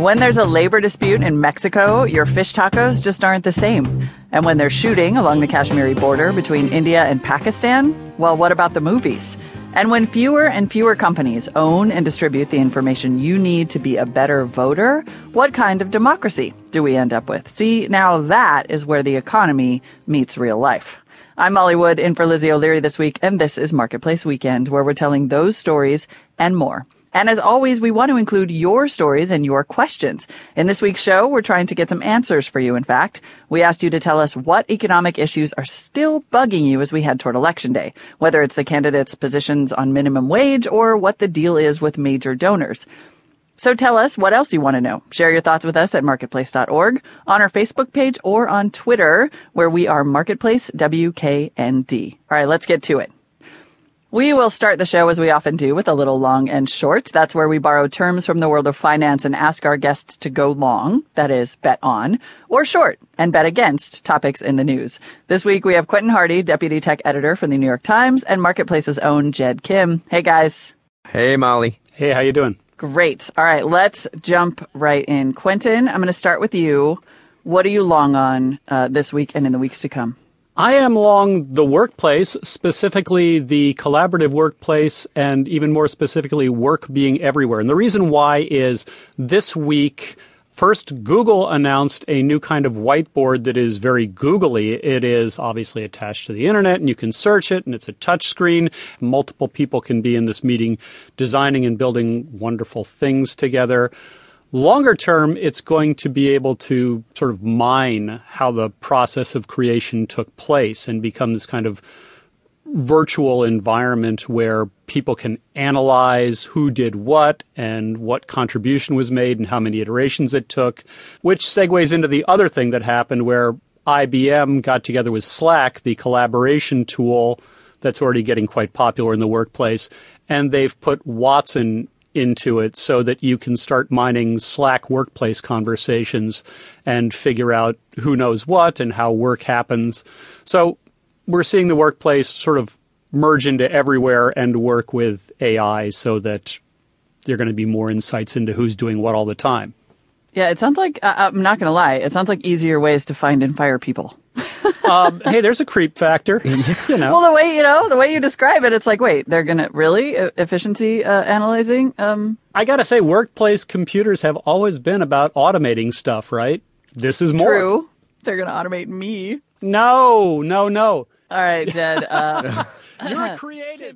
When there's a labor dispute in Mexico, your fish tacos just aren't the same. And when there's shooting along the Kashmiri border between India and Pakistan, well, what about the movies? And when fewer and fewer companies own and distribute the information you need to be a better voter, what kind of democracy do we end up with? See, now that is where the economy meets real life. I'm Molly Wood in for Lizzie O'Leary this week, and this is Marketplace Weekend, where we're telling those stories and more. And as always, we want to include your stories and your questions. In this week's show, we're trying to get some answers for you, in fact. We asked you to tell us what economic issues are still bugging you as we head toward Election Day, whether it's the candidates' positions on minimum wage or what the deal is with major donors. So tell us what else you want to know. Share your thoughts with us at marketplace.org, on our Facebook page, or on Twitter, where we are Marketplace WKND. All right, let's get to it. We will start the show as we often do with a little long and short. That's where we borrow terms from the world of finance and ask our guests to go long, that is, bet on, or short and bet against topics in the news. This week we have Quentin Hardy, deputy tech editor from the New York Times, and Marketplace's own Jed Kim. Hey guys. Hey Molly. Hey, how you doing? Great. All right, let's jump right in. Quentin, I'm going to start with you. What are you long on uh, this week and in the weeks to come? I am along the workplace, specifically the collaborative workplace, and even more specifically, work being everywhere. And the reason why is this week, First, Google announced a new kind of whiteboard that is very googly. It is obviously attached to the internet and you can search it and it's a touch screen. Multiple people can be in this meeting designing and building wonderful things together. Longer term, it's going to be able to sort of mine how the process of creation took place and become this kind of virtual environment where people can analyze who did what and what contribution was made and how many iterations it took, which segues into the other thing that happened where IBM got together with Slack, the collaboration tool that's already getting quite popular in the workplace, and they've put Watson into it so that you can start mining Slack workplace conversations and figure out who knows what and how work happens. So we're seeing the workplace sort of merge into everywhere and work with AI so that there are going to be more insights into who's doing what all the time. Yeah, it sounds like, uh, I'm not going to lie, it sounds like easier ways to find and fire people um, hey, there's a creep factor. you know. Well, the way you know, the way you describe it, it's like, wait, they're gonna really uh, efficiency uh, analyzing. Um, I gotta say, workplace computers have always been about automating stuff, right? This is more true. They're gonna automate me. No, no, no. All right, Jed. Uh, You're a creative.